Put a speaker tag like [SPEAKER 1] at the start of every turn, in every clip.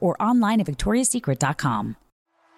[SPEAKER 1] or online at victoriassecret.com.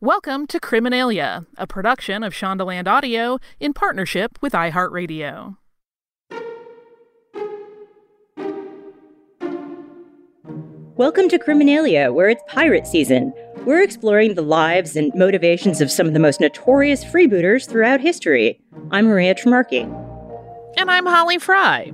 [SPEAKER 2] Welcome to Criminalia, a production of Shondaland Audio in partnership with iHeartRadio.
[SPEAKER 3] Welcome to Criminalia, where it's pirate season. We're exploring the lives and motivations of some of the most notorious freebooters throughout history. I'm Maria Trimarchi.
[SPEAKER 2] And I'm Holly Fry.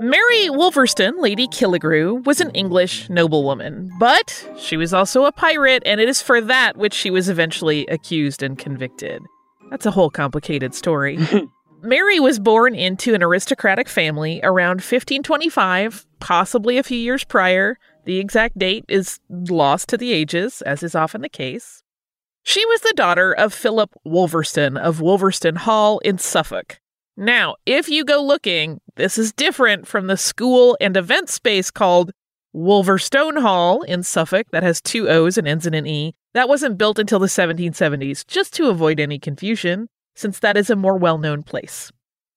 [SPEAKER 2] Mary Wolverston, Lady Killigrew, was an English noblewoman, but she was also a pirate, and it is for that which she was eventually accused and convicted. That's a whole complicated story. Mary was born into an aristocratic family around 1525, possibly a few years prior. The exact date is lost to the ages, as is often the case. She was the daughter of Philip Wolverston of Wolverston Hall in Suffolk. Now, if you go looking, this is different from the school and event space called Wolverstone Hall in Suffolk that has two O's and ends in an E. That wasn't built until the 1770s, just to avoid any confusion, since that is a more well known place.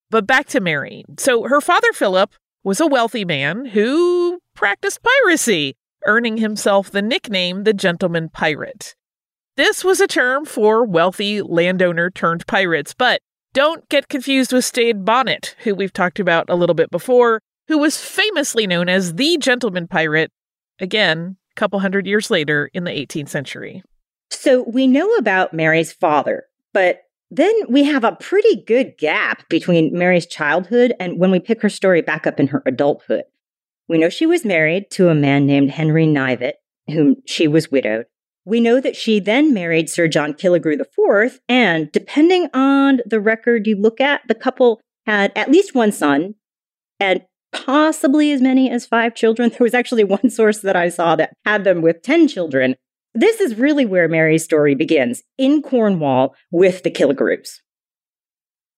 [SPEAKER 2] But back to Mary. So her father, Philip, was a wealthy man who practiced piracy, earning himself the nickname the Gentleman Pirate. This was a term for wealthy landowner turned pirates, but don't get confused with Stede Bonnet, who we've talked about a little bit before, who was famously known as the gentleman pirate, again, a couple hundred years later in the 18th century.
[SPEAKER 3] So we know about Mary's father, but then we have a pretty good gap between Mary's childhood and when we pick her story back up in her adulthood. We know she was married to a man named Henry Knivet, whom she was widowed. We know that she then married Sir John Killigrew IV, and depending on the record you look at, the couple had at least one son and possibly as many as five children. There was actually one source that I saw that had them with 10 children. This is really where Mary's story begins in Cornwall with the Killigrews.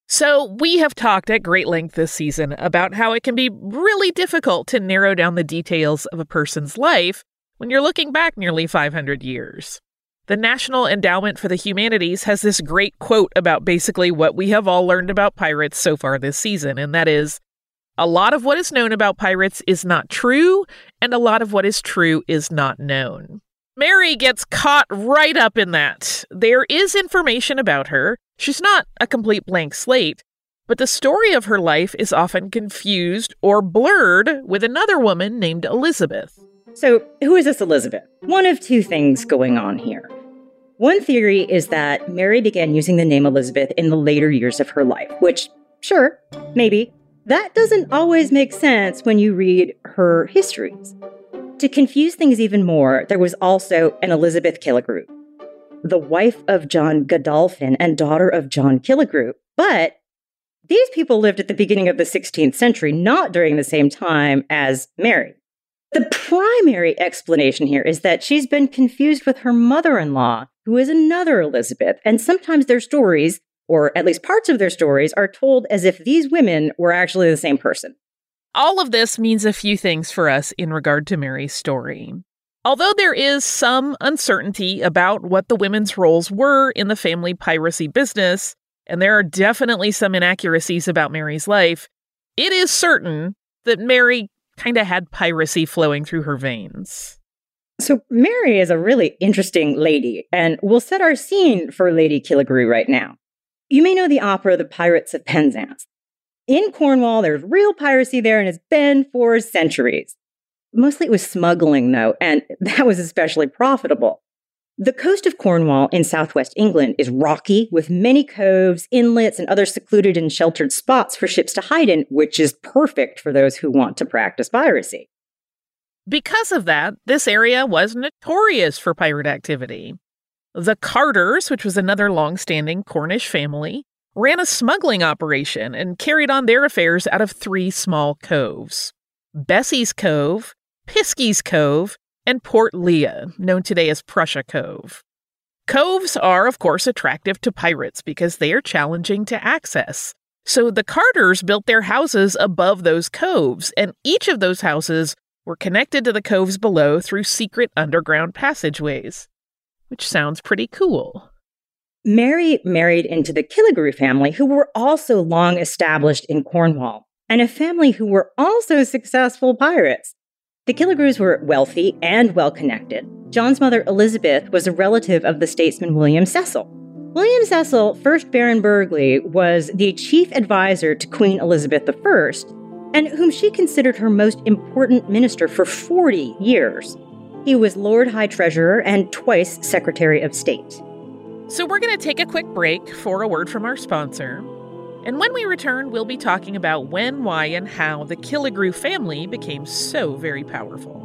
[SPEAKER 2] So, we have talked at great length this season about how it can be really difficult to narrow down the details of a person's life when you're looking back nearly 500 years. The National Endowment for the Humanities has this great quote about basically what we have all learned about pirates so far this season, and that is A lot of what is known about pirates is not true, and a lot of what is true is not known. Mary gets caught right up in that. There is information about her. She's not a complete blank slate, but the story of her life is often confused or blurred with another woman named Elizabeth.
[SPEAKER 3] So, who is this Elizabeth? One of two things going on here. One theory is that Mary began using the name Elizabeth in the later years of her life, which, sure, maybe, that doesn't always make sense when you read her histories. To confuse things even more, there was also an Elizabeth Killigrew, the wife of John Godolphin and daughter of John Killigrew. But these people lived at the beginning of the 16th century, not during the same time as Mary. The primary explanation here is that she's been confused with her mother in law, who is another Elizabeth, and sometimes their stories or at least parts of their stories, are told as if these women were actually the same person.
[SPEAKER 2] All of this means a few things for us in regard to Mary's story. Although there is some uncertainty about what the women's roles were in the family piracy business, and there are definitely some inaccuracies about Mary's life, it is certain that Mary kind of had piracy flowing through her veins.
[SPEAKER 3] So, Mary is a really interesting lady, and we'll set our scene for Lady Killigrew right now. You may know the opera The Pirates of Penzance. In Cornwall, there's real piracy there and has been for centuries. Mostly it was smuggling, though, and that was especially profitable. The coast of Cornwall in southwest England is rocky, with many coves, inlets, and other secluded and sheltered spots for ships to hide in, which is perfect for those who want to practice piracy.
[SPEAKER 2] Because of that, this area was notorious for pirate activity. The Carters, which was another long standing Cornish family, ran a smuggling operation and carried on their affairs out of three small coves Bessie's Cove, Piskey's Cove, and Porth Leah, known today as Prussia Cove. Coves are, of course, attractive to pirates because they are challenging to access. So the Carters built their houses above those coves, and each of those houses were connected to the coves below through secret underground passageways which sounds pretty cool.
[SPEAKER 3] Mary married into the Killigrew family, who were also long established in Cornwall, and a family who were also successful pirates. The Killigrews were wealthy and well connected. John's mother, Elizabeth, was a relative of the statesman William Cecil. William Cecil, 1st Baron Burghley, was the chief advisor to Queen Elizabeth I, and whom she considered her most important minister for 40 years. He was Lord High Treasurer and twice Secretary of State.
[SPEAKER 2] So, we're going to take a quick break for a word from our sponsor. And when we return, we'll be talking about when, why, and how the Killigrew family became so very powerful.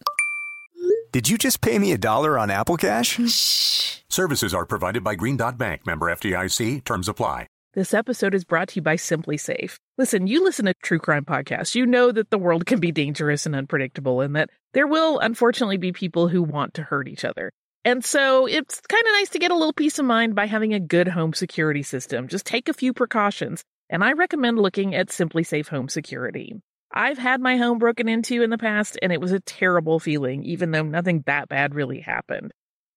[SPEAKER 4] Did you just pay me a dollar on Apple Cash?
[SPEAKER 5] Shh.
[SPEAKER 6] Services are provided by Green Dot Bank, member FDIC. Terms apply.
[SPEAKER 2] This episode is brought to you by SimpliSafe. Listen, you listen to true crime podcasts. You know that the world can be dangerous and unpredictable, and that there will unfortunately be people who want to hurt each other. And so it's kind of nice to get a little peace of mind by having a good home security system. Just take a few precautions, and I recommend looking at SimpliSafe Home Security. I've had my home broken into in the past, and it was a terrible feeling, even though nothing that bad really happened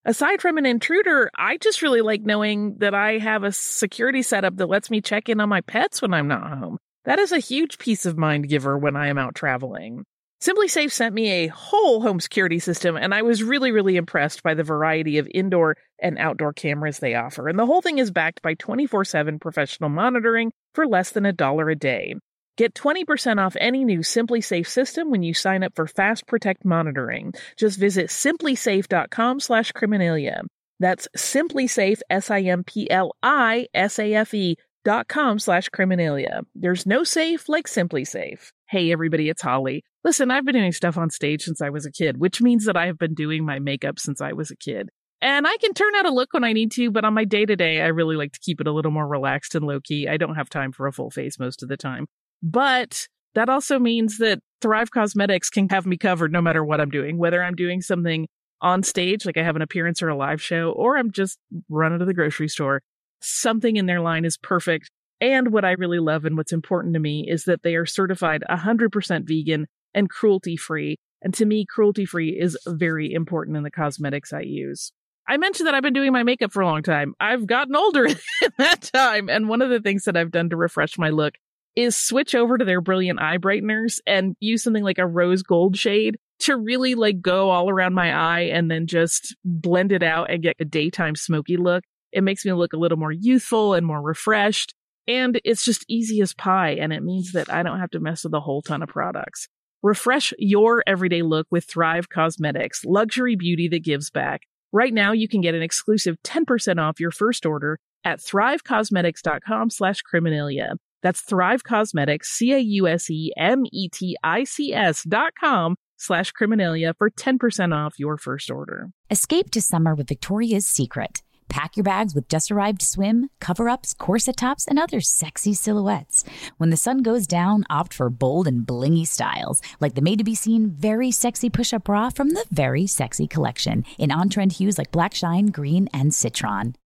[SPEAKER 2] aside from an intruder, I just really like knowing that I have a security setup that lets me check in on my pets when I'm not home. That is a huge peace of mind giver when I am out traveling. SimpliSafe sent me a whole home security system, and I was really, really impressed by the variety of indoor and outdoor cameras they offer. And the whole thing is backed by 24 7 professional monitoring for less than a dollar a day. Get 20% off any new SimpliSafe system when you sign up for Fast Protect monitoring. Just visit simplisafe.com slash criminalia. That's SimpliSafe, S-I-M-P-L-I-S-A-F-E dot com slash criminalia. There's no safe like SimpliSafe. Hey everybody, it's Holly. Listen, I've been doing stuff on stage since I was a kid, which means that I have been doing my makeup since I was a kid. And I can turn out a look when I need to, but on my day to day, I really like to keep it a little more relaxed and low key. I don't have time for a full face most of the time. But that also means that Thrive Causemetics can have me covered no matter what I'm doing, whether I'm doing something on stage, like I have an appearance or a live show, or I'm just running to the grocery store. Something in their line is perfect. And what I really love and what's important to me is that they are certified 100% vegan and cruelty free. And to me, cruelty free is very important in the cosmetics I use. I mentioned that I've been doing my makeup for a long time. I've gotten older in that time. And one of the things that I've done to refresh my look is switch over to their brilliant eye brighteners and use something like a rose gold shade to really like go all around my eye and then just blend it out and get a daytime smoky look. It makes me look a little more youthful and more refreshed. And it's just easy as pie. And it means that I don't have to mess with a whole ton of products. Refresh your everyday look with Thrive Causemetics, luxury beauty that gives back. Right now, you can get an exclusive 10% off your first order at thrivecausemetics.com slash criminalia. That's Thrive Causemetics, C-A-U-S-E-M-E-T-I-C-S dot com slash criminalia for 10% off your first order.
[SPEAKER 1] Escape to summer with Victoria's Secret. Pack your bags with just arrived swim, cover ups, corset tops, and other sexy silhouettes. When the sun goes down, opt for bold and blingy styles, like the made to be seen very sexy push up bra from the Very Sexy collection in on trend hues like black shine, green, and citron.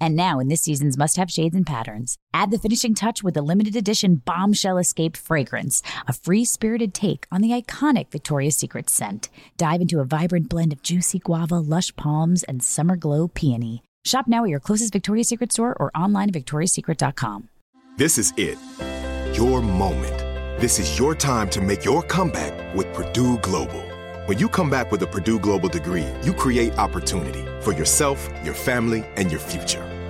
[SPEAKER 1] And now, in this season's must have shades and patterns, add the finishing touch with the limited edition Bombshell Escape fragrance, a free spirited take on the iconic Victoria's Secret scent. Dive into a vibrant blend of juicy guava, lush palms, and summer glow peony. Shop now at your closest Victoria's Secret store or online at victoriassecret.com.
[SPEAKER 7] This is it. Your moment. This is your time to make your comeback with Purdue Global. When you come back with a Purdue Global degree, you create opportunity for yourself, your family, and your future.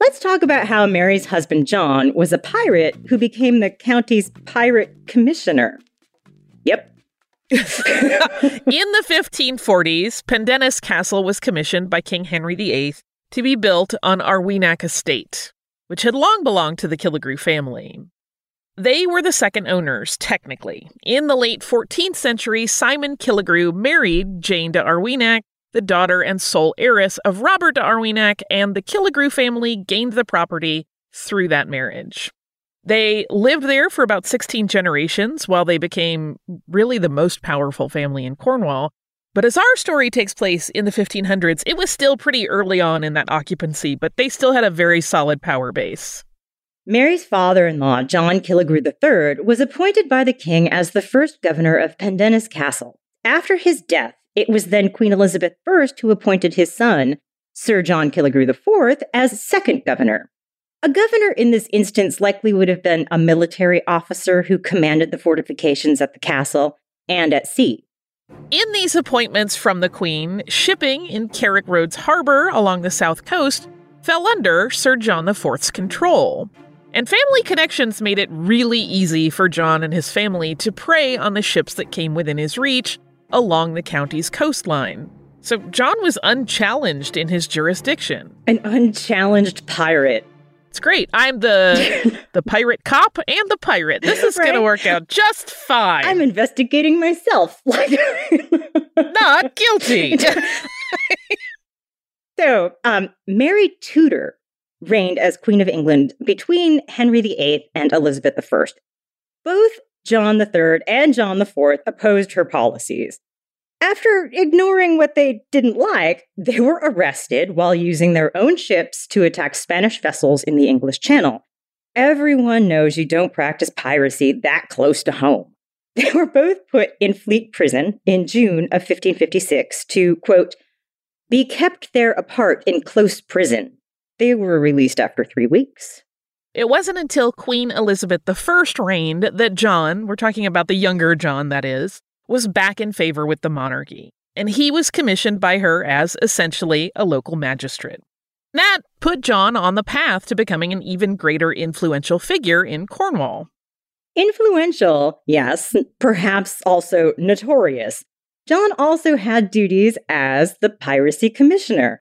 [SPEAKER 3] Let's talk about how Mary's husband John was a pirate who became the county's pirate commissioner. Yep.
[SPEAKER 2] In the 1540s, Pendennis Castle was commissioned by King Henry VIII to be built on Arwenack Estate, which had long belonged to the Killigrew family. They were the second owners, technically. In the late 14th century, Simon Killigrew married Jane de Arwenack, the daughter and sole heiress of Robert de Arwenack, and the Killigrew family gained the property through that marriage. They lived there for about 16 generations while they became really the most powerful family in Cornwall. But as our story takes place in the 1500s, it was still pretty early on in that occupancy, but they still had a very solid power base.
[SPEAKER 3] Mary's father in law, John Killigrew III, was appointed by the king as the first governor of Pendennis Castle. After his death, it was then Queen Elizabeth I who appointed his son, Sir John Killigrew IV, as second governor. A governor in this instance likely would have been a military officer who commanded the fortifications at the castle and at sea.
[SPEAKER 2] In these appointments from the Queen, shipping in Carrick Roads Harbor along the south coast fell under Sir John IV's control. And family connections made it really easy for John and his family to prey on the ships that came within his reach along the county's coastline. So John was unchallenged in his jurisdiction.
[SPEAKER 3] An unchallenged pirate.
[SPEAKER 2] It's great. I'm the the pirate cop and the pirate. This is right? going to work out just fine.
[SPEAKER 3] I'm investigating myself. Like
[SPEAKER 2] not guilty.
[SPEAKER 3] so, um, Mary Tudor reigned as Queen of England between Henry VIII and Elizabeth I. Both John III and John IV opposed her policies. After ignoring what they didn't like, they were arrested while using their own ships to attack Spanish vessels in the English Channel. Everyone knows you don't practice piracy that close to home. They were both put in Fleet Prison in June of 1556 to, quote, be kept there apart in close prison. They were released after three weeks.
[SPEAKER 2] It wasn't until Queen Elizabeth I reigned that John, we're talking about the younger John, that is, was back in favor with the monarchy. And he was commissioned by her as essentially a local magistrate. That put John on the path to becoming an even greater influential figure in Cornwall.
[SPEAKER 3] Influential, yes, perhaps also notorious. John also had duties as the piracy commissioner.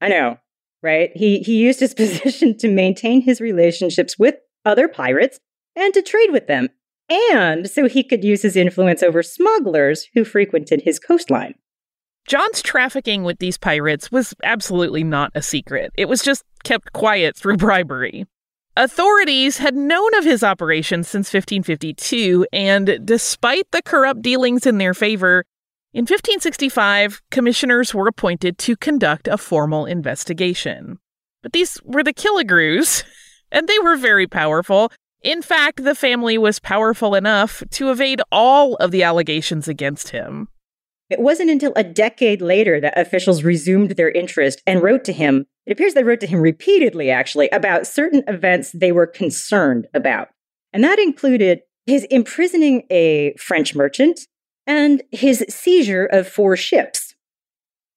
[SPEAKER 3] I know, right? He, he used his position to maintain his relationships with other pirates and to trade with them, and so he could use his influence over smugglers who frequented his coastline.
[SPEAKER 2] John's trafficking with these pirates was absolutely not a secret. It was just kept quiet through bribery. Authorities had known of his operations since 1552, and despite the corrupt dealings in their favor, in 1565, commissioners were appointed to conduct a formal investigation. But these were the Killigrews, and they were very powerful. In fact, the family was powerful enough to evade all of the allegations against him.
[SPEAKER 3] It wasn't until a decade later that officials resumed their interest and wrote to him. It appears they wrote to him repeatedly, actually, about certain events they were concerned about. And that included his imprisoning a French merchant and his seizure of four ships.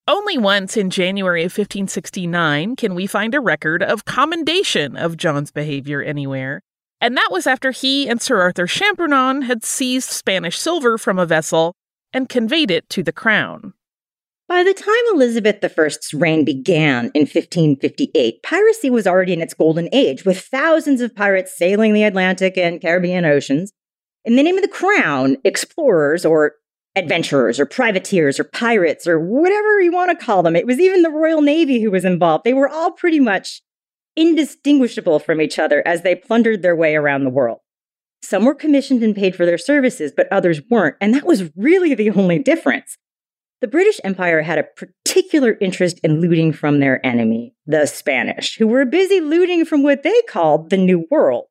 [SPEAKER 2] Only once in January of 1569 can we find a record of commendation of John's behavior anywhere, and that was after he and Sir Arthur Champernowne had seized Spanish silver from a vessel and conveyed it to the crown.
[SPEAKER 3] By the time Elizabeth I's reign began in 1558, piracy was already in its golden age, with thousands of pirates sailing the Atlantic and Caribbean oceans. In the name of the crown, explorers or adventurers or privateers or pirates or whatever you want to call them, it was even the Royal Navy who was involved. They were all pretty much indistinguishable from each other as they plundered their way around the world. Some were commissioned and paid for their services, but others weren't, and that was really the only difference. The British Empire had a particular interest in looting from their enemy, the Spanish, who were busy looting from what they called the New World.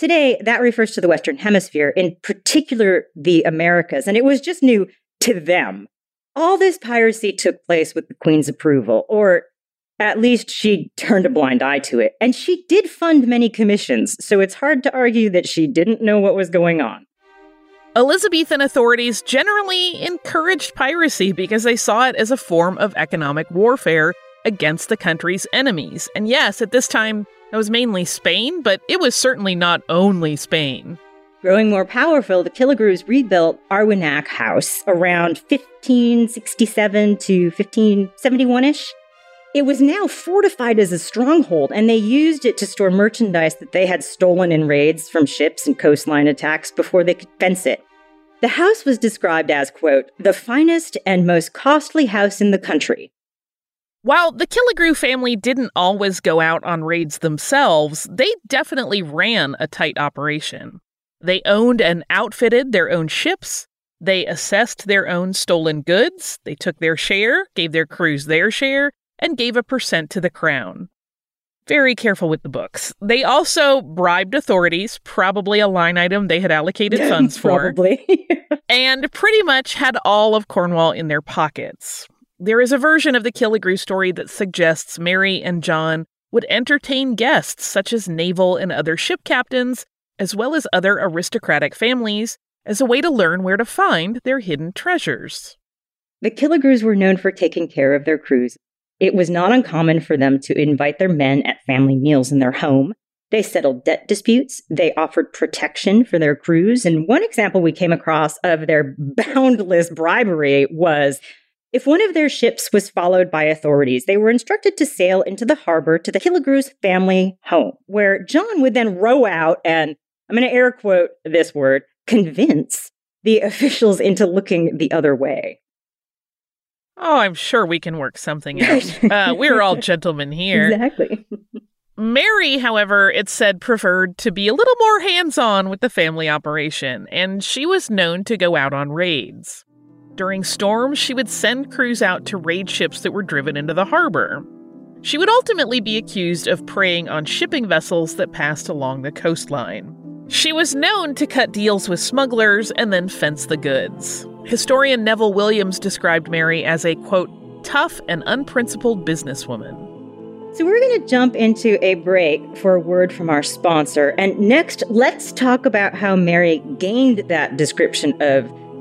[SPEAKER 3] Today, that refers to the Western Hemisphere, in particular the Americas, and it was just new to them. All this piracy took place with the Queen's approval, or at least she turned a blind eye to it. And she did fund many commissions, so it's hard to argue that she didn't know what was going on.
[SPEAKER 2] Elizabethan authorities generally encouraged piracy because they saw it as a form of economic warfare against the country's enemies. And yes, at this time, that was mainly Spain, but it was certainly not only Spain.
[SPEAKER 3] Growing more powerful, the Killigrews rebuilt Arwenack House around 1567 to 1571 ish. It was now fortified as a stronghold, and they used it to store merchandise that they had stolen in raids from ships and coastline attacks before they could fence it. The house was described as, quote, the finest and most costly house in the country,
[SPEAKER 2] while the Killigrew family didn't always go out on raids themselves, they definitely ran a tight operation. They owned and outfitted their own ships. They assessed their own stolen goods. They took their share, gave their crews their share, and gave a percent to the crown. Very careful with the books. They also bribed authorities, probably a line item they had allocated funds
[SPEAKER 3] for.
[SPEAKER 2] Probably. and pretty much had all of Cornwall in their pockets. There is a version of the Killigrew story that suggests Mary and John would entertain guests such as naval and other ship captains, as well as other aristocratic families, as a way to learn where to find their hidden treasures.
[SPEAKER 3] The Killigrews were known for taking care of their crews. It was not uncommon for them to invite their men at family meals in their home. They settled debt disputes. They offered protection for their crews. And one example we came across of their boundless bribery was if one of their ships was followed by authorities, they were instructed to sail into the harbor to the Killigrew's family home, where John would then row out and, I'm going to air quote this word, convince the officials into looking the other way.
[SPEAKER 2] Oh, I'm sure we can work something out. Uh, we're all gentlemen here.
[SPEAKER 3] Exactly.
[SPEAKER 2] Mary, however, it said preferred to be a little more hands on with the family operation, and she was known to go out on raids. During storms, she would send crews out to raid ships that were driven into the harbor. She would ultimately be accused of preying on shipping vessels that passed along the coastline. She was known to cut deals with smugglers and then fence the goods. Historian Neville Williams described Mary as a, quote, tough and unprincipled businesswoman.
[SPEAKER 3] So, we're going to jump into a break for a word from our sponsor. And next, let's talk about how Mary gained that description of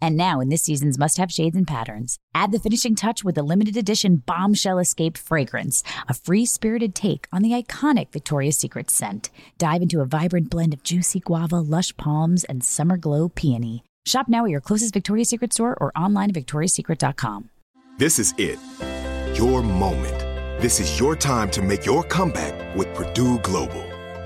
[SPEAKER 1] And now, in this season's must have shades and patterns, add the finishing touch with the limited edition Bombshell Escape fragrance, a free spirited take on the iconic Victoria's Secret scent. Dive into a vibrant blend of juicy guava, lush palms, and summer glow peony. Shop now at your closest Victoria's Secret store or online at victoriassecret.com.
[SPEAKER 7] This is it. Your moment. This is your time to make your comeback with Purdue Global.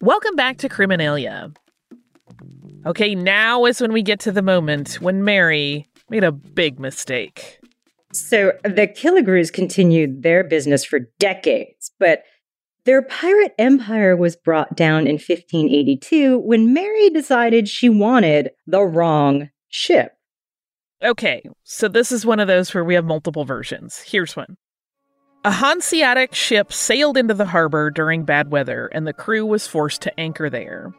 [SPEAKER 2] Welcome back to Criminalia. Okay, now is when we get to the moment when Mary made a big mistake.
[SPEAKER 3] So the Killigrews continued their business for decades, but Their pirate empire was brought down in 1582 when Mary decided she wanted the wrong ship.
[SPEAKER 2] Okay, so this is one of those where we have multiple versions. Here's one. A Hanseatic ship sailed into the harbor during bad weather, and the crew was forced to anchor there.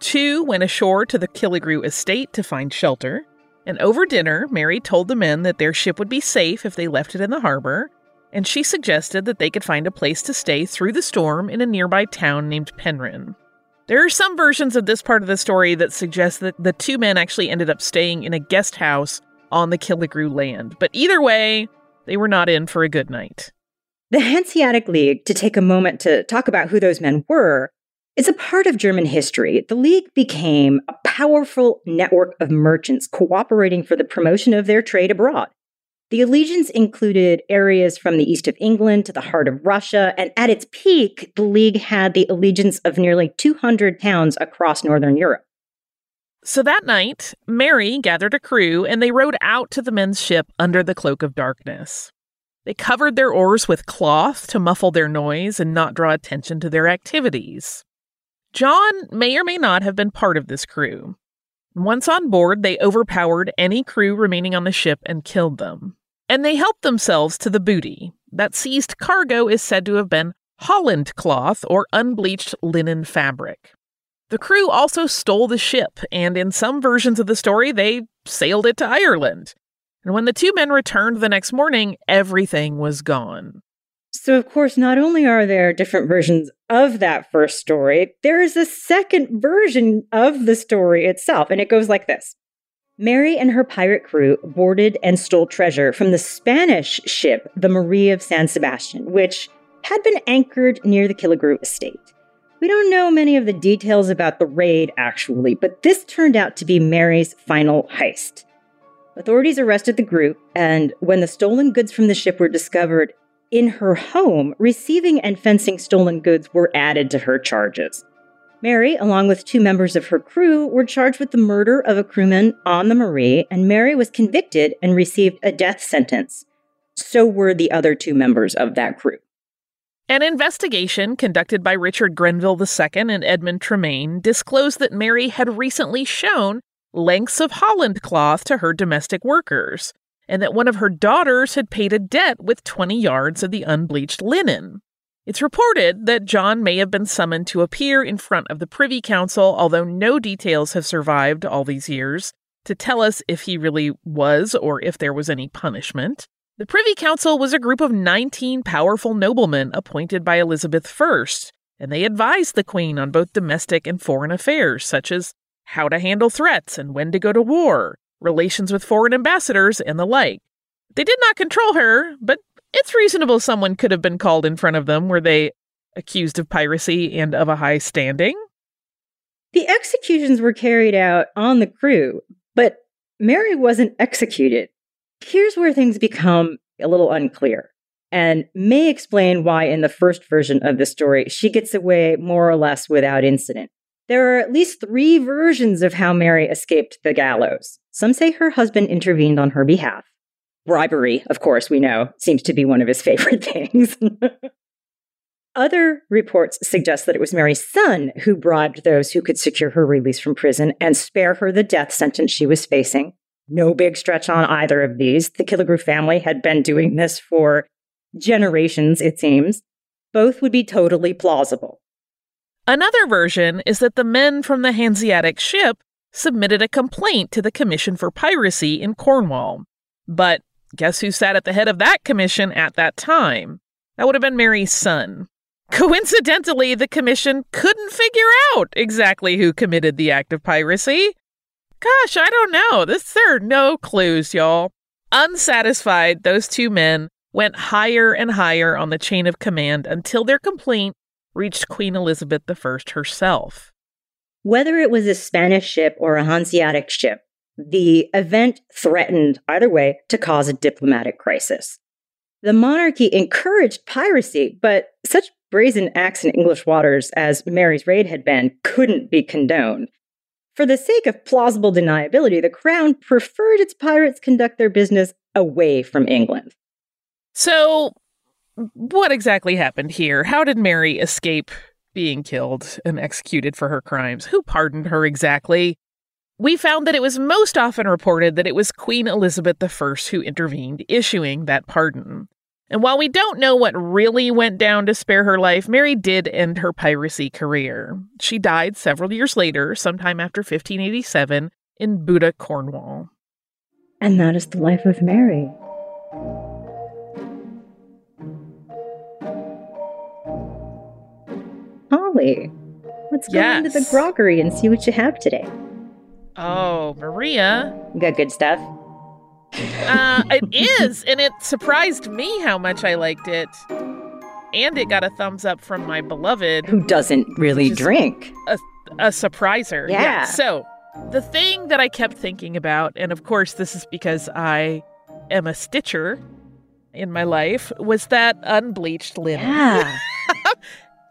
[SPEAKER 2] Two went ashore to the Killigrew estate to find shelter, and over dinner, Mary told the men that their ship would be safe if they left it in the harbor, and she suggested that they could find a place to stay through the storm in a nearby town named Penryn. There are some versions of this part of the story that suggest that the two men actually ended up staying in a guest house on the Killigrew land, but either way, they were not in for a good night.
[SPEAKER 3] The Hanseatic League, to take a moment to talk about who those men were, is a part of German history. The League became a powerful network of merchants cooperating for the promotion of their trade abroad. The allegiance included areas from the east of England to the heart of Russia, and at its peak, the League had the allegiance of nearly 200 towns across Northern Europe.
[SPEAKER 2] So that night, Mary gathered a crew and they rowed out to the men's ship under the cloak of darkness. They covered their oars with cloth to muffle their noise and not draw attention to their activities. John may or may not have been part of this crew. Once on board, they overpowered any crew remaining on the ship and killed them. And they helped themselves to the booty. That seized cargo is said to have been Holland cloth or unbleached linen fabric. The crew also stole the ship, and in some versions of the story, they sailed it to Ireland. And when the two men returned the next morning, everything was gone.
[SPEAKER 3] So, of course, not only are there different versions of that first story, there is a second version of the story itself, and it goes like this Mary and her pirate crew boarded and stole treasure from the Spanish ship, the Marie of San Sebastian, which had been anchored near the Killigrew estate. We don't know many of the details about the raid, actually, but this turned out to be Mary's final heist. Authorities arrested the group, and when the stolen goods from the ship were discovered in her home, receiving and fencing stolen goods were added to her charges. Mary, along with two members of her crew, were charged with the murder of a crewman on the Marie, and Mary was convicted and received a death sentence. So were the other two members of that crew.
[SPEAKER 2] An investigation conducted by Richard Grenville II and Edmund Tremaine disclosed that Mary had recently shown lengths of Holland cloth to her domestic workers, and that one of her daughters had paid a debt with 20 yards of the unbleached linen. It's reported that John may have been summoned to appear in front of the Privy Council, although no details have survived all these years to tell us if he really was or if there was any punishment. The Privy Council was a group of 19 powerful noblemen appointed by Elizabeth I, and they advised the Queen on both domestic and foreign affairs, such as how to handle threats and when to go to war, relations with foreign ambassadors, and the like. They did not control her, but it's reasonable someone could have been called in front of them were they accused of piracy and of a high standing.
[SPEAKER 3] The executions were carried out on the crew, but Mary wasn't executed. Here's where things become a little unclear and may explain why, in the first version of the story, she gets away more or less without incident. There are at least three versions of how Mary escaped the gallows. Some say her husband intervened on her behalf. Bribery, of course, we know, seems to be one of his favorite things. Other reports suggest that it was Mary's son who bribed those who could secure her release from prison and spare her the death sentence she was facing. No big stretch on either of these. The Killigrew family had been doing this for generations, it seems. Both would be totally plausible.
[SPEAKER 2] Another version is that the men from the Hanseatic ship submitted a complaint to the Commission for Piracy in Cornwall. But guess who sat at the head of that commission at that time? That would have been Mary's son. Coincidentally, the commission couldn't figure out exactly who committed the act of piracy. Gosh, I don't know. This, there are no clues, y'all. Unsatisfied, those two men went higher and higher on the chain of command until their complaint reached Queen Elizabeth I herself.
[SPEAKER 3] Whether it was a Spanish ship or a Hanseatic ship, the event threatened, either way, to cause a diplomatic crisis. The monarchy encouraged piracy, but such brazen acts in English waters as Mary's raid had been couldn't be condoned. For the sake of plausible deniability, the crown preferred its pirates conduct their business away from England.
[SPEAKER 2] So, what exactly happened here? How did Mary escape being killed and executed for her crimes? Who pardoned her exactly? We found that it was most often reported that it was Queen Elizabeth I who intervened, issuing that pardon. And while we don't know what really went down to spare her life, Mary did end her piracy career. She died several years later, sometime after 1587, in Buda, Cornwall.
[SPEAKER 3] And that is the life of Mary. Holly, let's go
[SPEAKER 2] Yes.
[SPEAKER 3] into the groggery and see what you have today.
[SPEAKER 2] Oh, Maria.
[SPEAKER 3] You got good stuff?
[SPEAKER 2] Uh, it is, and it surprised me how much I liked it. And it got a thumbs up from my beloved,
[SPEAKER 3] Who doesn't really drink?
[SPEAKER 2] a, a surpriser.
[SPEAKER 3] Yeah.
[SPEAKER 2] So, the thing that I kept thinking about, and of course, this is because I am a stitcher in my life, was that unbleached linen.
[SPEAKER 3] Yeah.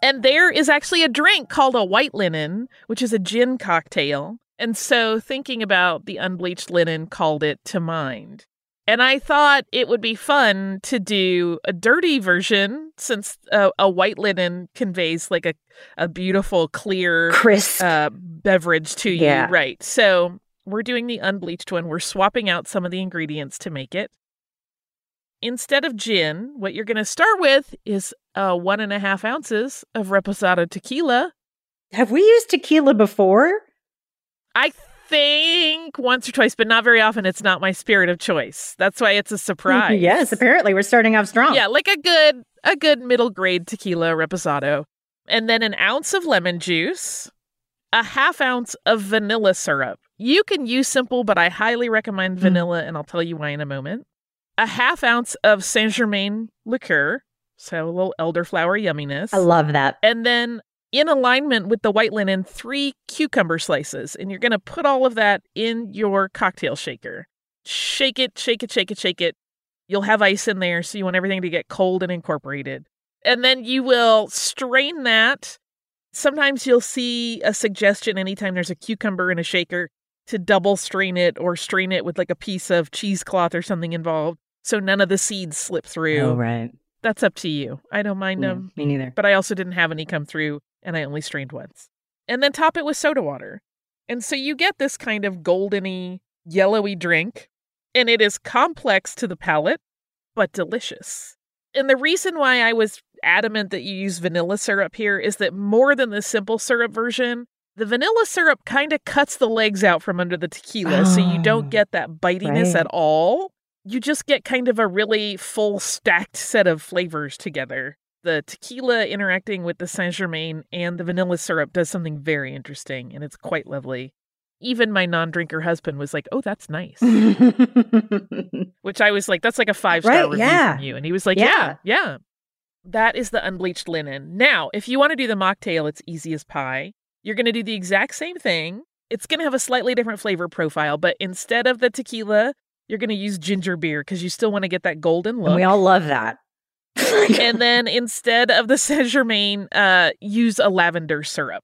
[SPEAKER 2] And there is actually a drink called a white linen, which is a gin cocktail. And so thinking about the unbleached linen called it to mind. And I thought it would be fun to do a dirty version since uh, a white linen conveys like a, a beautiful, clear,
[SPEAKER 3] Crisp.
[SPEAKER 2] uh, beverage to you.
[SPEAKER 3] Yeah.
[SPEAKER 2] Right. So we're doing the unbleached one. We're swapping out some of the ingredients to make it. Instead of gin, what you're going to start with is uh, one and a half ounces of reposado tequila.
[SPEAKER 3] Have we used tequila before?
[SPEAKER 2] I think once or twice, but not very often. It's not my spirit of choice. That's why it's a surprise.
[SPEAKER 3] yes, apparently we're starting off strong.
[SPEAKER 2] Yeah, like a good a good middle grade tequila reposado. And then an ounce of lemon juice, a half ounce of vanilla syrup. You can use simple, but I highly recommend vanilla, and I'll tell you why in a moment. A half ounce of Saint Germain liqueur, so a little elderflower yumminess.
[SPEAKER 3] I love that.
[SPEAKER 2] And then in alignment with the white linen, three cucumber slices. And you're going to put all of that in your cocktail shaker. Shake it, shake it, shake it, shake it. You'll have ice in there, so you want everything to get cold and incorporated. And then you will strain that. Sometimes you'll see a suggestion anytime there's a cucumber in a shaker to double strain it or strain it with like a piece of cheesecloth or something involved so none of the seeds slip through.
[SPEAKER 3] Oh, right.
[SPEAKER 2] That's up to you. I don't mind
[SPEAKER 3] Yeah,
[SPEAKER 2] them
[SPEAKER 3] me neither.
[SPEAKER 2] but I also didn't have any come through and I only strained once. And then top it with soda water. And so you get this kind of goldeny, yellowy drink, and it is complex to the palate, but delicious. And the reason why I was adamant that you use vanilla syrup here is that more than the simple syrup version, the vanilla syrup kind of cuts the legs out from under the tequila, so you
[SPEAKER 3] Oh,
[SPEAKER 2] don't ah, get that bitiness
[SPEAKER 3] right.
[SPEAKER 2] at all. You just get kind of a really full stacked set of flavors together. The tequila interacting with the Saint Germain and the vanilla syrup does something very interesting, and it's quite lovely. Even my non drinker husband was like, Oh, that's nice. Which I was like, That's like a five star
[SPEAKER 3] Right,
[SPEAKER 2] review
[SPEAKER 3] yeah.
[SPEAKER 2] from you. And he was like,
[SPEAKER 3] Yeah.
[SPEAKER 2] Yeah, yeah. That is the unbleached linen. Now, if you want to do the mocktail, it's easy as pie. You're going to do the exact same thing. It's going to have a slightly different flavor profile, but instead of the tequila, you're going to use ginger beer because you still want to get that golden look.
[SPEAKER 3] And we all love that.
[SPEAKER 2] and then instead of the Saint Germain, uh, use a lavender syrup.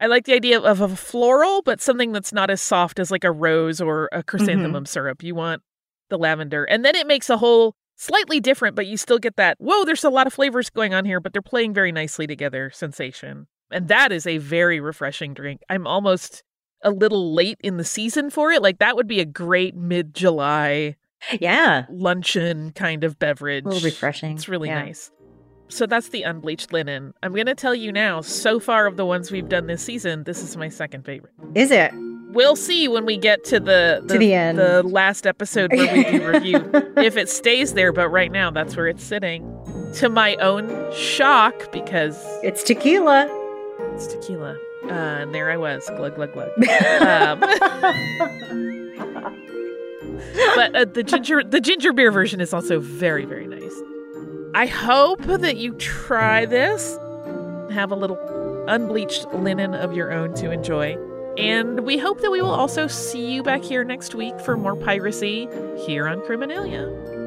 [SPEAKER 2] I like the idea of a floral, but something that's not as soft as like a rose or a chrysanthemum syrup. You want the lavender. And then it makes a whole slightly different, but you still get that, whoa, there's a lot of flavors going on here, but they're playing very nicely together sensation. And that is a very refreshing drink. I'm almost a little late in the season for it. Like that would be a great mid July
[SPEAKER 3] yeah.
[SPEAKER 2] luncheon kind of beverage.
[SPEAKER 3] A little refreshing.
[SPEAKER 2] It's really
[SPEAKER 3] Yeah.
[SPEAKER 2] nice. So that's the unbleached linen. I'm going to tell you now, so far of the ones we've done this season, this is my second favorite.
[SPEAKER 3] Is it?
[SPEAKER 2] We'll see when we get to the
[SPEAKER 3] To the end.
[SPEAKER 2] the last episode where we do review if it stays there, but right now that's where it's sitting. To my own shock because
[SPEAKER 3] It's tequila.
[SPEAKER 2] it's tequila. Uh, and there I was, glug glug glug. um, but uh, the ginger the ginger beer version is also very very nice. I hope that you try this. Have a little unbleached linen of your own to enjoy. And we hope that we will also see you back here next week for more piracy here on Criminalia.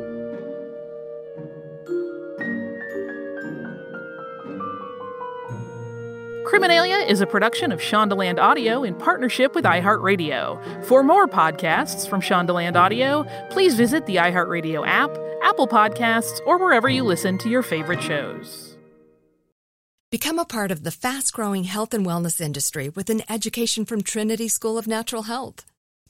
[SPEAKER 2] Criminalia is a production of Shondaland Audio in partnership with iHeartRadio. For more podcasts from Shondaland Audio, please visit the iHeartRadio app, Apple Podcasts, or wherever you listen to your favorite shows.
[SPEAKER 8] Become a part of the fast growing health and wellness industry with an education from Trinity School of Natural Health.